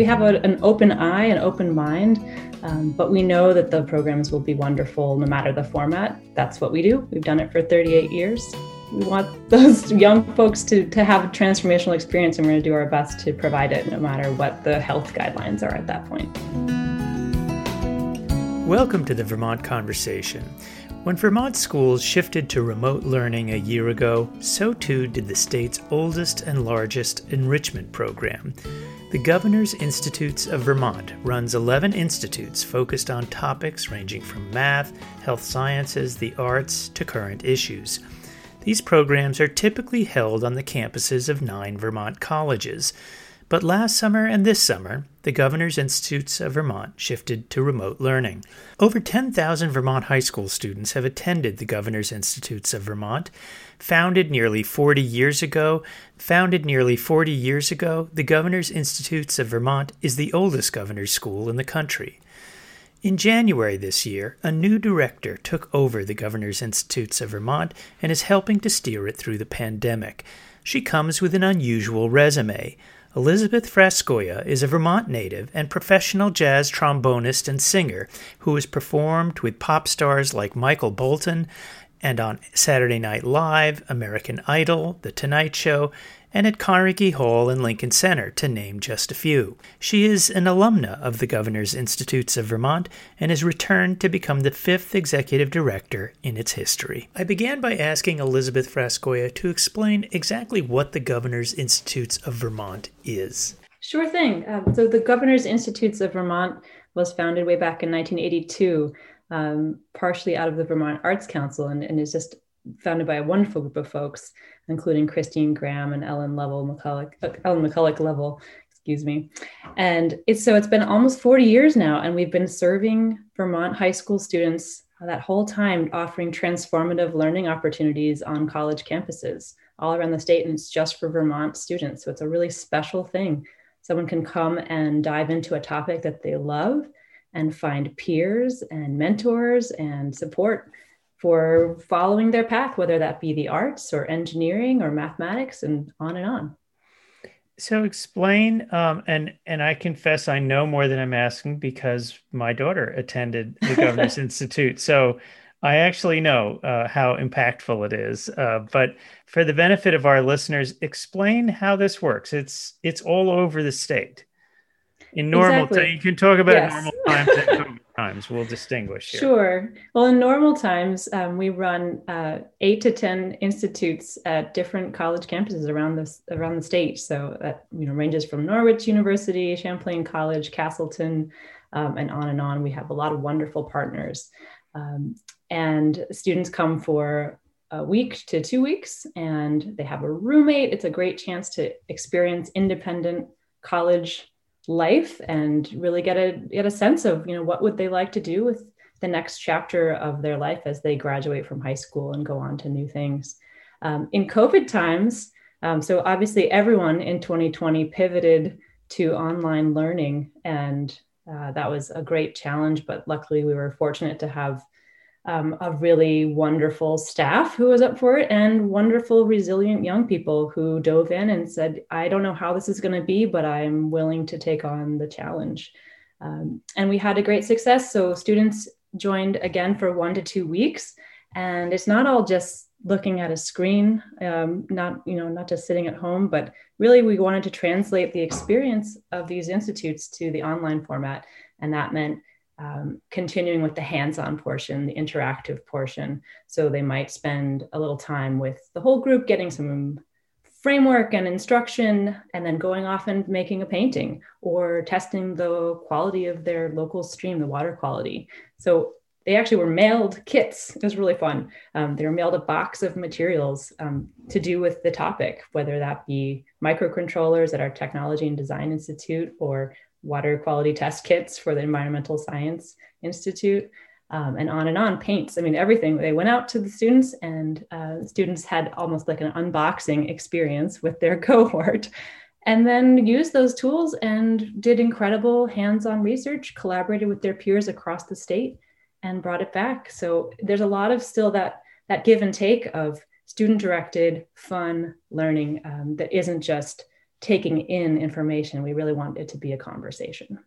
we have a, an open eye, an open mind, um, but we know that the programs will be wonderful no matter the format. That's what we do. We've done it for 38 years. We want those young folks to, to have a transformational experience, and we're going to do our best to provide it no matter what the health guidelines are at that point. Welcome to the Vermont Conversation. When Vermont schools shifted to remote learning a year ago, so too did the state's oldest and largest enrichment program. The Governor's Institutes of Vermont runs 11 institutes focused on topics ranging from math, health sciences, the arts, to current issues. These programs are typically held on the campuses of nine Vermont colleges. But last summer and this summer, the Governor's Institutes of Vermont shifted to remote learning. Over 10,000 Vermont high school students have attended the Governor's Institutes of Vermont. Founded nearly 40 years ago, founded nearly 40 years ago, the Governor's Institutes of Vermont is the oldest governor's school in the country. In January this year, a new director took over the Governor's Institutes of Vermont and is helping to steer it through the pandemic. She comes with an unusual resume. Elizabeth Frascoia is a Vermont native and professional jazz trombonist and singer who has performed with pop stars like Michael Bolton and on Saturday Night Live, American Idol, The Tonight Show, and at Carnegie Hall and Lincoln Center, to name just a few. She is an alumna of the Governor's Institutes of Vermont and has returned to become the fifth executive director in its history. I began by asking Elizabeth Frascoia to explain exactly what the Governor's Institutes of Vermont is. Sure thing. Um, so, the Governor's Institutes of Vermont was founded way back in 1982, um, partially out of the Vermont Arts Council, and, and is just founded by a wonderful group of folks, including Christine Graham and Ellen Lovell McCulloch, uh, Ellen McCulloch Lovell, excuse me. And it's so it's been almost 40 years now, and we've been serving Vermont high school students that whole time, offering transformative learning opportunities on college campuses all around the state, and it's just for Vermont students. So it's a really special thing. Someone can come and dive into a topic that they love and find peers and mentors and support for following their path, whether that be the arts or engineering or mathematics and on and on. So explain, um, and and I confess I know more than I'm asking because my daughter attended the Governor's Institute, so I actually know uh, how impactful it is. Uh, but for the benefit of our listeners, explain how this works. It's it's all over the state. In normal exactly. time, you can talk about yes. normal times times we'll distinguish here. Sure. Well, in normal times, um, we run uh, eight to ten institutes at different college campuses around the around the state. So that you know ranges from Norwich University, Champlain College, Castleton, um, and on and on. We have a lot of wonderful partners, um, and students come for a week to two weeks, and they have a roommate. It's a great chance to experience independent college life and really get a get a sense of you know what would they like to do with the next chapter of their life as they graduate from high school and go on to new things. Um, in covid times um, so obviously everyone in 2020 pivoted to online learning and uh, that was a great challenge but luckily we were fortunate to have um, a really wonderful staff who was up for it and wonderful, resilient young people who dove in and said, I don't know how this is going to be, but I'm willing to take on the challenge. Um, and we had a great success. So students joined again for one to two weeks. And it's not all just looking at a screen, um, not, you know, not just sitting at home, but really we wanted to translate the experience of these institutes to the online format. And that meant um, continuing with the hands-on portion, the interactive portion. So they might spend a little time with the whole group, getting some framework and instruction, and then going off and making a painting or testing the quality of their local stream, the water quality. So they actually were mailed kits. It was really fun. Um, they were mailed a box of materials um, to do with the topic, whether that be microcontrollers at our Technology and Design Institute or water quality test kits for the Environmental Science Institute, um, and on and on, paints. I mean, everything. They went out to the students, and uh, students had almost like an unboxing experience with their cohort, and then used those tools and did incredible hands on research, collaborated with their peers across the state, and brought it back. So there's a lot of still that that give and take of student directed, fun learning um, that isn't just taking in information. We really want it to be a conversation.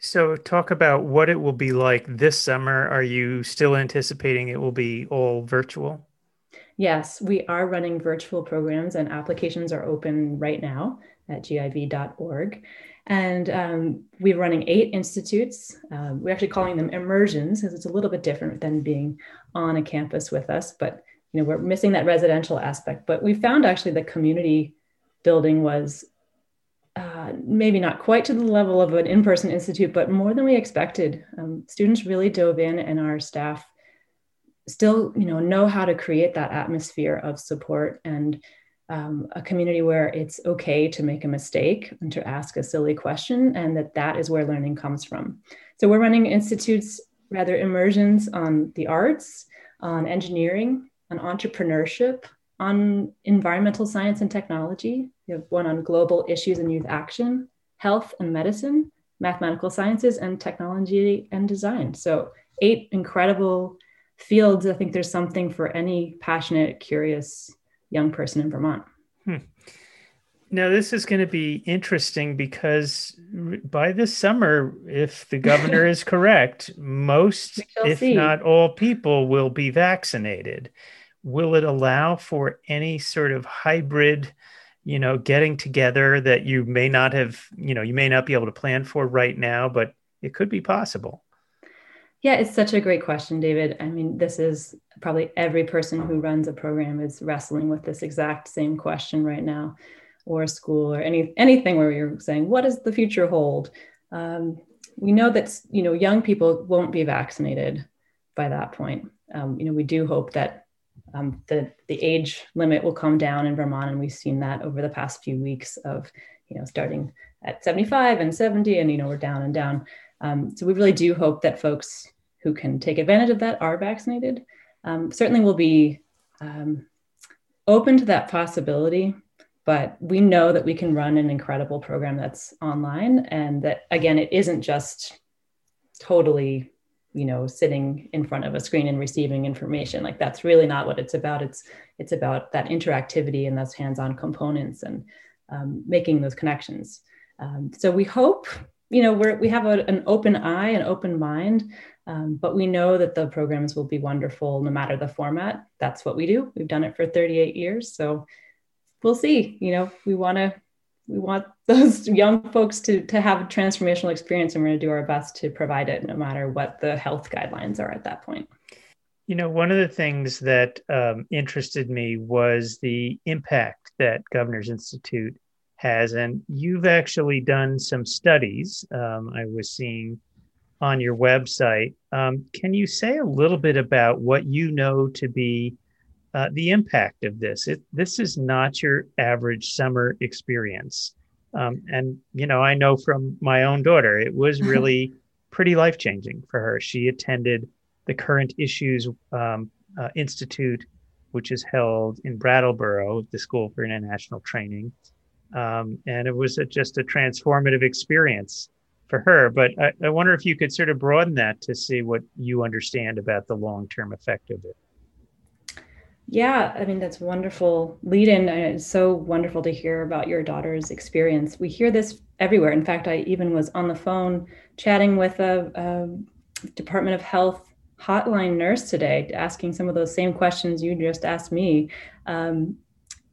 So, talk about what it will be like this summer. Are you still anticipating it will be all virtual? Yes, we are running virtual programs and applications are open right now at giv.org. And um, we're running eight institutes. Um, we're actually calling them immersions because it's a little bit different than being on a campus with us. But you know, we're missing that residential aspect. But we found actually the community building was uh, maybe not quite to the level of an in-person institute, but more than we expected. Um, students really dove in, and our staff still, you know, know how to create that atmosphere of support and um, a community where it's okay to make a mistake and to ask a silly question, and that that is where learning comes from. So we're running institutes, rather immersions on the arts, on engineering, on entrepreneurship, on environmental science and technology. We have one on global issues and youth action, health and medicine, mathematical sciences, and technology and design. So, eight incredible fields. I think there's something for any passionate, curious young person in Vermont. Hmm. Now, this is going to be interesting because by this summer, if the governor is correct, most, if see. not all people, will be vaccinated will it allow for any sort of hybrid you know getting together that you may not have you know you may not be able to plan for right now but it could be possible? Yeah it's such a great question david. I mean this is probably every person who runs a program is wrestling with this exact same question right now or school or any anything where you're saying what does the future hold? Um, we know that you know young people won't be vaccinated by that point. Um, you know we do hope that um, the the age limit will come down in Vermont, and we've seen that over the past few weeks of you know starting at 75 and 70, and you know we're down and down. Um, so we really do hope that folks who can take advantage of that are vaccinated. Um, certainly, will be um, open to that possibility, but we know that we can run an incredible program that's online, and that again, it isn't just totally you know sitting in front of a screen and receiving information. Like that's really not what it's about. It's it's about that interactivity and those hands-on components and um, making those connections. Um, so we hope you know we're, we have a, an open eye an open mind um, but we know that the programs will be wonderful no matter the format. That's what we do. We've done it for 38 years. So we'll see. You know we want to we want those young folks to, to have a transformational experience and we're going to do our best to provide it no matter what the health guidelines are at that point. You know one of the things that um, interested me was the impact that governors institute has and you've actually done some studies um, i was seeing on your website. Um, can you say a little bit about what you know to be uh, the impact of this. It, this is not your average summer experience. Um, and, you know, I know from my own daughter, it was really pretty life changing for her. She attended the Current Issues um, uh, Institute, which is held in Brattleboro, the School for International Training. Um, and it was a, just a transformative experience for her. But I, I wonder if you could sort of broaden that to see what you understand about the long term effect of it. Yeah, I mean, that's wonderful lead in. It's so wonderful to hear about your daughter's experience. We hear this everywhere. In fact, I even was on the phone chatting with a, a Department of Health hotline nurse today, asking some of those same questions you just asked me. Um,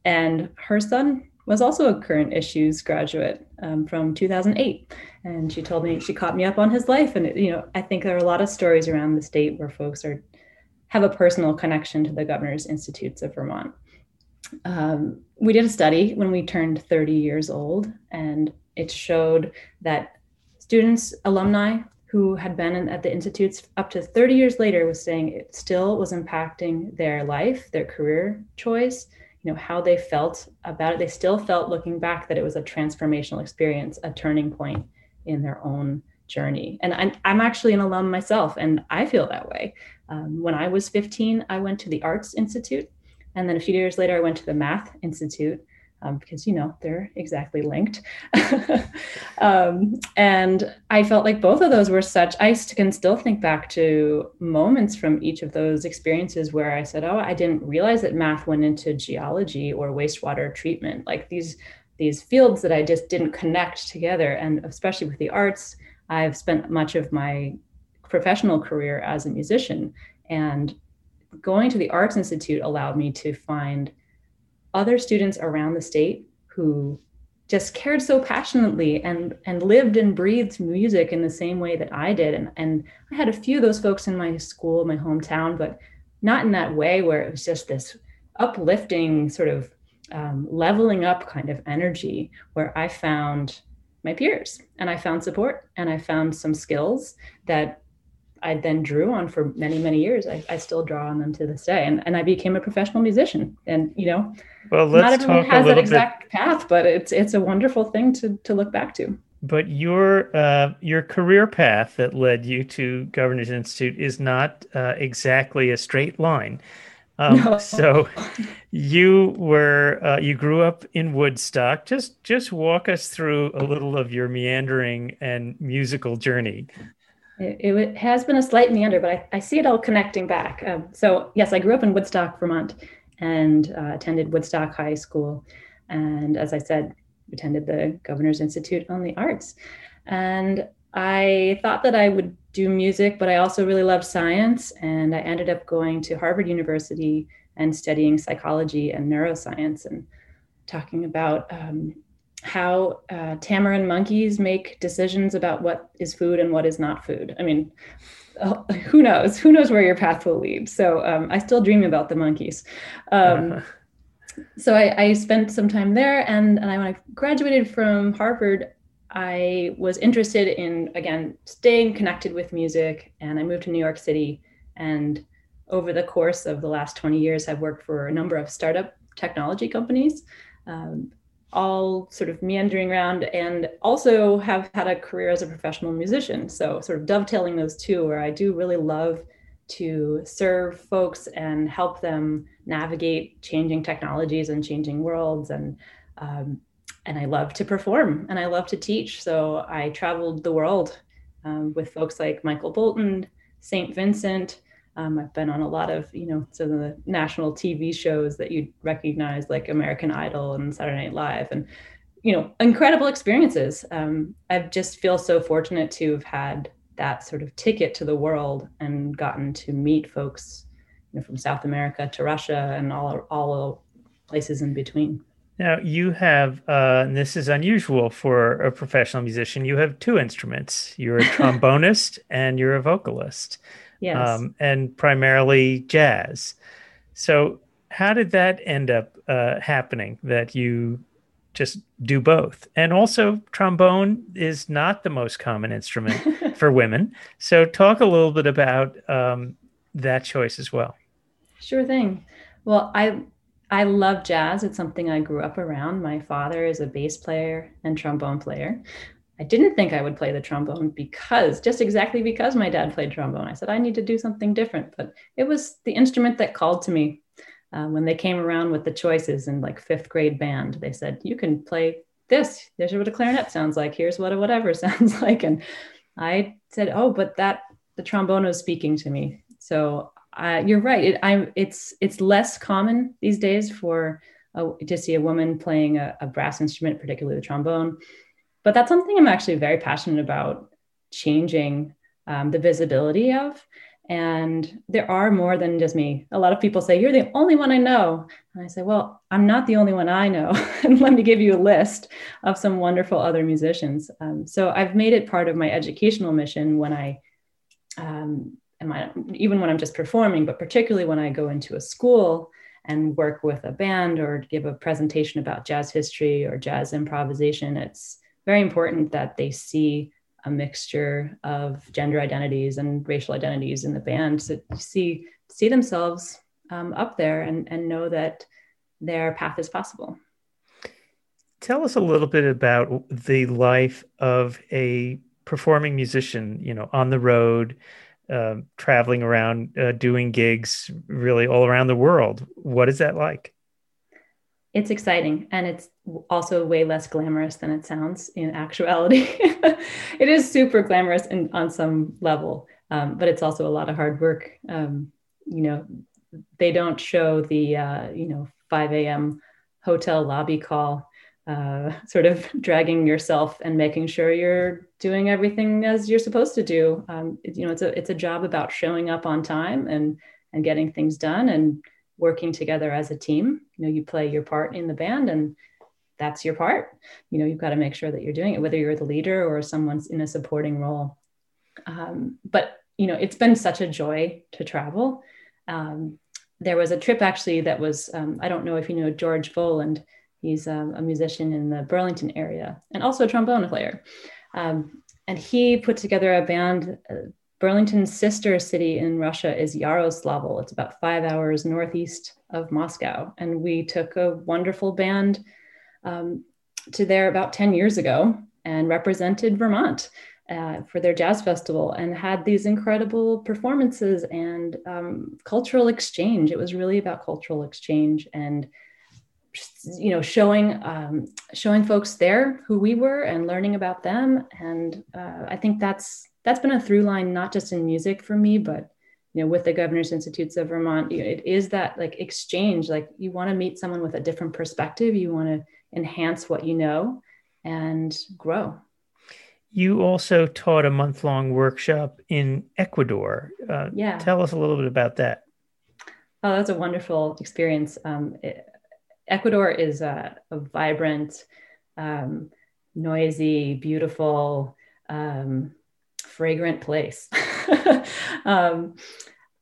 and her son was also a current issues graduate um, from 2008 and she told me she caught me up on his life and it, you know i think there are a lot of stories around the state where folks are have a personal connection to the Governor's Institutes of Vermont. Um, we did a study when we turned 30 years old, and it showed that students, alumni who had been at the institutes up to 30 years later was saying it still was impacting their life, their career choice, you know, how they felt about it. They still felt looking back that it was a transformational experience, a turning point in their own journey. And I'm, I'm actually an alum myself, and I feel that way. Um, when I was 15, I went to the Arts Institute. And then a few years later, I went to the Math Institute um, because, you know, they're exactly linked. um, and I felt like both of those were such, I can still think back to moments from each of those experiences where I said, oh, I didn't realize that math went into geology or wastewater treatment. Like these these fields that I just didn't connect together. And especially with the arts, I've spent much of my professional career as a musician. And going to the Arts Institute allowed me to find other students around the state who just cared so passionately and and lived and breathed music in the same way that I did. And and I had a few of those folks in my school, my hometown, but not in that way where it was just this uplifting sort of um, leveling up kind of energy where I found my peers and I found support and I found some skills that I then drew on for many, many years. I, I still draw on them to this day. And, and I became a professional musician. And, you know, well, let's not everyone has that exact bit. path, but it's it's a wonderful thing to to look back to. But your uh, your career path that led you to Governor's Institute is not uh, exactly a straight line. Um, No. So, you were uh, you grew up in Woodstock. Just just walk us through a little of your meandering and musical journey. It, it has been a slight meander, but I, I see it all connecting back. Um, so, yes, I grew up in Woodstock, Vermont, and uh, attended Woodstock High School. And as I said, attended the Governor's Institute on the Arts. And I thought that I would do music, but I also really loved science. And I ended up going to Harvard University and studying psychology and neuroscience and talking about um, how uh, tamarin monkeys make decisions about what is food and what is not food. I mean, uh, who knows? Who knows where your path will lead? So um, I still dream about the monkeys. Um, so I, I spent some time there, and, and I, when I graduated from Harvard, I was interested in again staying connected with music, and I moved to New York City. And over the course of the last 20 years, I've worked for a number of startup technology companies. Um, all sort of meandering around and also have had a career as a professional musician. So, sort of dovetailing those two, where I do really love to serve folks and help them navigate changing technologies and changing worlds. And, um, and I love to perform and I love to teach. So, I traveled the world um, with folks like Michael Bolton, St. Vincent, um, I've been on a lot of, you know, some of the national TV shows that you recognize, like American Idol and Saturday Night Live, and you know, incredible experiences. Um, I just feel so fortunate to have had that sort of ticket to the world and gotten to meet folks, you know, from South America to Russia and all all places in between. Now you have, uh, and this is unusual for a professional musician. You have two instruments. You're a trombonist and you're a vocalist. Yes. um, and primarily jazz. So, how did that end up uh, happening that you just do both? And also, trombone is not the most common instrument for women. So, talk a little bit about um, that choice as well. Sure thing. Well, I I love jazz. It's something I grew up around. My father is a bass player and trombone player. I didn't think I would play the trombone because just exactly because my dad played trombone. I said I need to do something different, but it was the instrument that called to me uh, when they came around with the choices in like fifth grade band. They said you can play this. There's what a clarinet sounds like. Here's what a whatever sounds like, and I said, oh, but that the trombone was speaking to me. So uh, you're right. It, I'm. It's it's less common these days for a, to see a woman playing a, a brass instrument, particularly the trombone but that's something I'm actually very passionate about changing um, the visibility of. And there are more than just me. A lot of people say, You're the only one I know. And I say, Well, I'm not the only one I know. and let me give you a list of some wonderful other musicians. Um, so I've made it part of my educational mission when I, um, I, even when I'm just performing, but particularly when I go into a school and work with a band or give a presentation about jazz history or jazz improvisation. It's very important that they see a mixture of gender identities and racial identities in the band to see see themselves um, up there and, and know that their path is possible. Tell us a little bit about the life of a performing musician, you know, on the road, uh, traveling around, uh, doing gigs really all around the world. What is that like? it's exciting and it's also way less glamorous than it sounds in actuality it is super glamorous and on some level um, but it's also a lot of hard work um, you know they don't show the uh, you know 5 a.m hotel lobby call uh, sort of dragging yourself and making sure you're doing everything as you're supposed to do. Um, you know, it's a it's a job about showing up on time and and getting things done and working together as a team. You know, you play your part in the band and that's your part. You know, you've got to make sure that you're doing it, whether you're the leader or someone's in a supporting role. Um, but you know, it's been such a joy to travel. Um, there was a trip actually that was um, I don't know if you know George Voland He's um, a musician in the Burlington area and also a trombone player. Um, and he put together a band. Uh, Burlington's sister city in Russia is Yaroslavl. It's about five hours northeast of Moscow. And we took a wonderful band um, to there about 10 years ago and represented Vermont. Uh, for their jazz festival and had these incredible performances and um, cultural exchange. It was really about cultural exchange and you know showing um, showing folks there who we were and learning about them. And uh, i think that's that's been a through line not just in music for me but you know with the governors institutes of vermont it is that like exchange like you want to meet someone with a different perspective. You want to enhance what you know and grow. You also taught a month long workshop in ecuador. Uh, yeah. tell us a little bit about that. Oh that's a wonderful experience. Um, it, Ecuador is a, a vibrant, um, noisy, beautiful, um, fragrant place. um,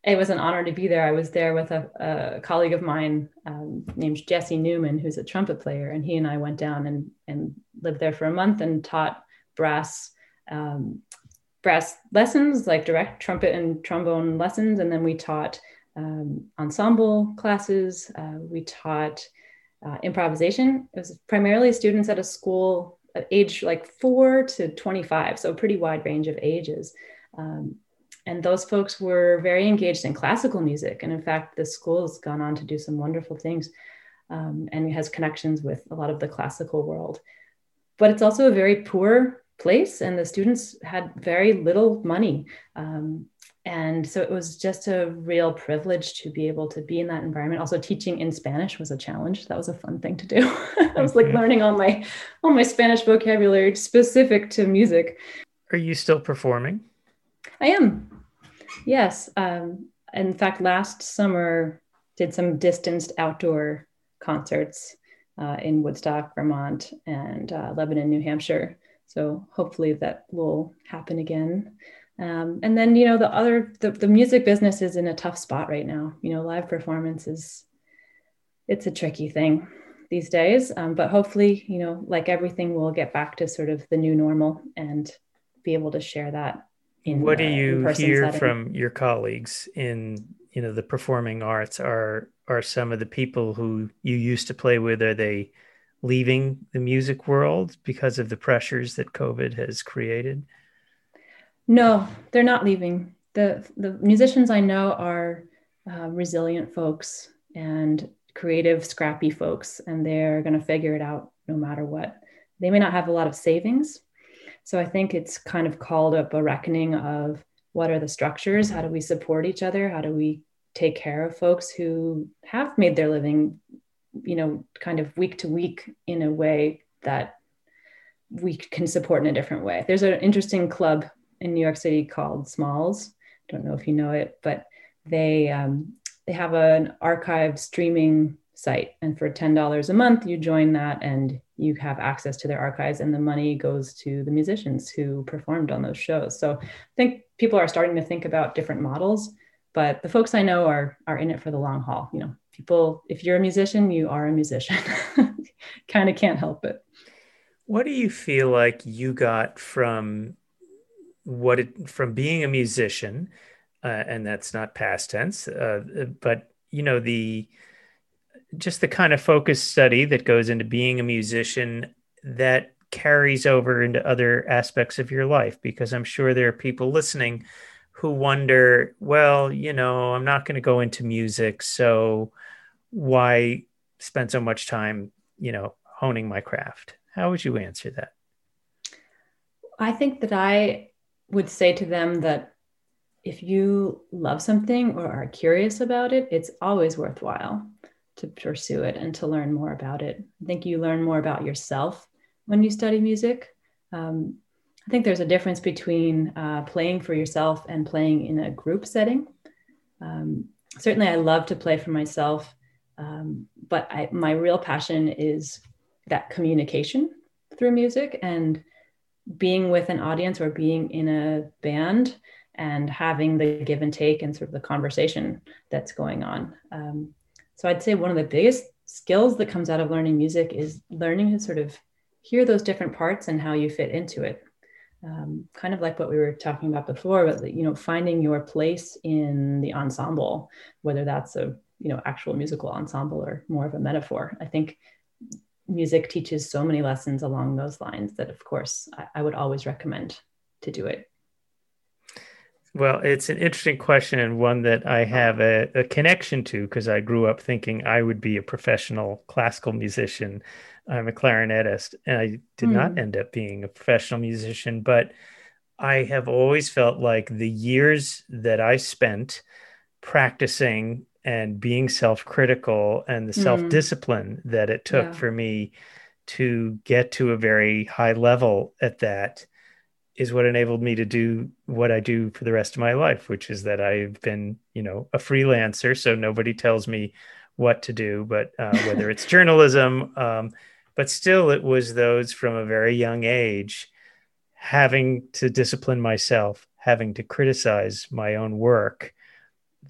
it was an honor to be there. I was there with a, a colleague of mine um, named Jesse Newman, who's a trumpet player, and he and I went down and, and lived there for a month and taught brass um, brass lessons, like direct trumpet and trombone lessons, and then we taught um, ensemble classes. Uh, we taught uh, improvisation. It was primarily students at a school at age like four to 25, so a pretty wide range of ages. Um, and those folks were very engaged in classical music. And in fact, the school has gone on to do some wonderful things um, and has connections with a lot of the classical world. But it's also a very poor place, and the students had very little money. Um, and so it was just a real privilege to be able to be in that environment. Also teaching in spanish was a challenge. That was a fun thing to do. I was like learning all my all my spanish vocabulary specific to music. Are you still performing? I am. Yes um, in fact last summer did some distanced outdoor concerts uh, in woodstock vermont and uh, lebanon new hampshire. So hopefully that will happen again um, and then, you know, the other, the, the music business is in a tough spot right now. You know, live performance is, it's a tricky thing these days. Um, but hopefully, you know, like everything, we'll get back to sort of the new normal and be able to share that. In, what do you hear setting. from your colleagues in, you know, the performing arts? Are are some of the people who you used to play with? Are they leaving the music world because of the pressures that COVID has created? No, they're not leaving. the The musicians I know are uh, resilient folks and creative, scrappy folks, and they're going to figure it out no matter what. They may not have a lot of savings, so I think it's kind of called up a reckoning of what are the structures? How do we support each other? How do we take care of folks who have made their living, you know, kind of week to week in a way that we can support in a different way. There's an interesting club in New York City called Smalls. Don't know if you know it, but they um, they have an archive streaming site, and for ten dollars a month, you join that, and you have access to their archives, and the money goes to the musicians who performed on those shows. So I think people are starting to think about different models, but the folks I know are are in it for the long haul. You know, people, if you're a musician, you are a musician. kind of can't help it. What do you feel like you got from what it from being a musician, uh, and that's not past tense, uh, but you know the just the kind of focus study that goes into being a musician that carries over into other aspects of your life because i'm sure there are people listening who wonder well you know i'm not going to go into music so why spend so much time you know honing my craft? How would you answer that? I think that i would say to them that if you love something or are curious about it, it's always worthwhile. to pursue it and to learn more about it. I think you learn more about yourself when you study music. Um, I think there's a difference between uh, playing for yourself and playing in a group setting. Um, certainly, I love to play for myself, um, but I, my real passion is that communication through music and being with an audience or being in a band and having the give and take and sort of the conversation that's going on. Um, so I'd say one of the biggest skills that comes out of learning music is learning to sort of hear those different parts and how you fit into it. Um, kind of like what we were talking about before, but you know, finding your place in the ensemble, whether that's a you know actual musical ensemble or more of a metaphor. I think music teaches so many lessons along those lines that, of course, I, I would always recommend to do it. Well, it's an interesting question and one that I have a, a connection to because I grew up thinking I would be a professional classical musician. I'm a clarinetist, and I did mm. not hmm. end up being a professional musician, but I have always felt like the years that I spent practicing and being self-critical and the mm. self-discipline that it took yeah. for me to get to a very high level at that is what enabled me to do what I do for the rest of my life, which is that I've been, you know, a freelancer. So nobody tells me what to do, but uh, whether it's journalism, um, but still, it was those from a very young age having to discipline myself, having to criticize my own work.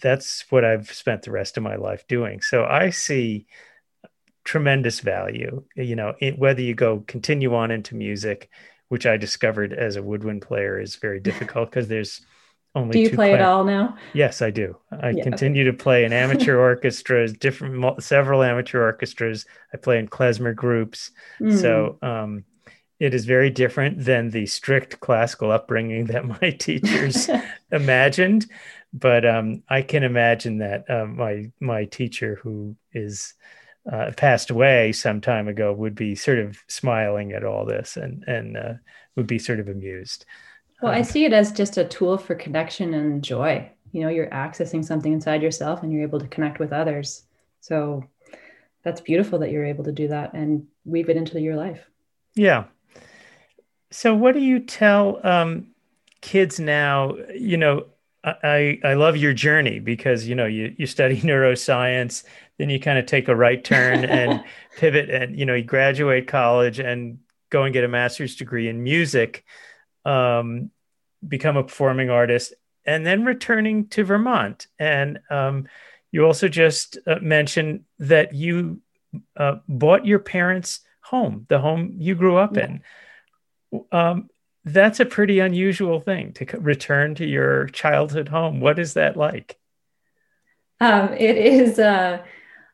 That's what I've spent the rest of my life doing. So I see tremendous value, you know, it, whether you go continue on into music which I discovered as a woodwind player is very difficult because there's only. Do you play it all now? Yes, I do. I yeah, continue okay. to play in amateur orchestras, different several amateur orchestras. I play in klezmer groups, mm. so um, it is very different than the strict classical upbringing that my teachers imagined. But um, I can imagine that uh, my my teacher, who is uh, passed away some time ago would be sort of smiling at all this and and uh, would be sort of amused. Well, um, I see it as just a tool for connection and joy. You know, you're accessing something inside yourself and you're able to connect with others. So that's beautiful that you're able to do that and weave it into your life. Yeah. So, what do you tell um, kids now? You know, I, I love your journey because you know you you study neuroscience, then you kind of take a right turn and pivot, and you know you graduate college and go and get a master's degree in music, um, become a performing artist, and then returning to Vermont. And um, you also just uh, mentioned that you uh, bought your parents' home, the home you grew up yeah. in. Um, that's a pretty unusual thing to return to your childhood home. What is that like? Um, it is. Uh,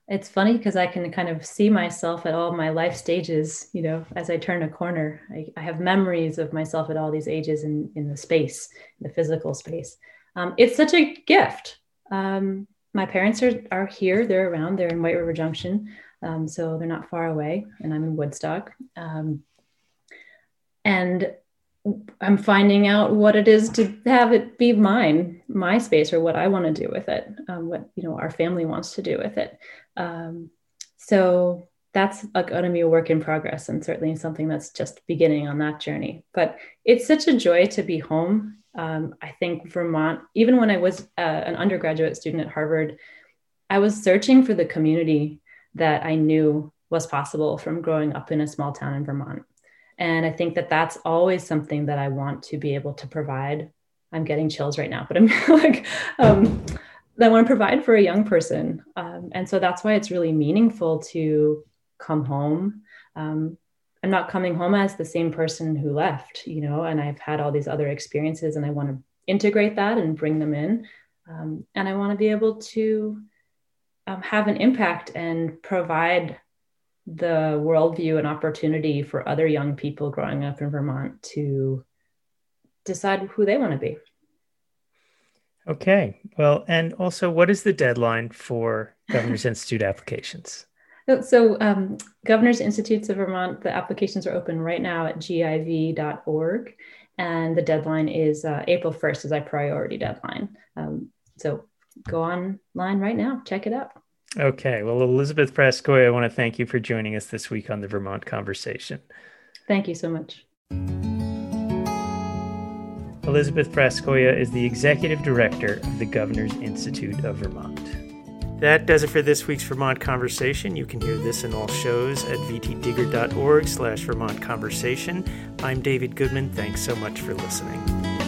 it's funny because I can kind of see myself at all my life stages. You know, as I turn a corner, I, I have memories of myself at all these ages in in the space, the physical space. Um, it's such a gift. Um, my parents are are here. They're around. They're in White River Junction, um, so they're not far away, and I'm in Woodstock. Um, and I'm finding out what it is to have it be mine, my space, or what I want to do with it, um, what you know our family wants to do with it. Um, so that's going to be a work in progress, and certainly something that's just beginning on that journey. But it's such a joy to be home. Um, I think Vermont, even when I was uh, an undergraduate student at Harvard, I was searching for the community that I knew was possible from growing up in a small town in Vermont. And I think that that's always something that I want to be able to provide. I'm getting chills right now, but I'm like, um, I want to provide for a young person. Um, and so that's why it's really meaningful to come home. Um, I'm not coming home as the same person who left, you know, and I've had all these other experiences and I want to integrate that and bring them in. Um, and I want to be able to um, have an impact and provide the worldview and opportunity for other young people growing up in Vermont to decide who they want to be. Okay. Well, and also, what is the deadline for Governor's Institute applications? So, um, Governor's Institutes of Vermont, the applications are open right now at giv.org. And the deadline is uh, April 1st is our priority deadline. Um, so, go online right now, check it out. Okay. Well, Elizabeth Frascoia, I want to thank you for joining us this week on the Vermont Conversation. Thank you so much. Elizabeth Frascoia is the Executive Director of the Governor's Institute of Vermont. That does it for this week's Vermont Conversation. You can hear this and all shows at vtdigger.org slash Vermont Conversation. I'm David Goodman. Thanks so much for listening.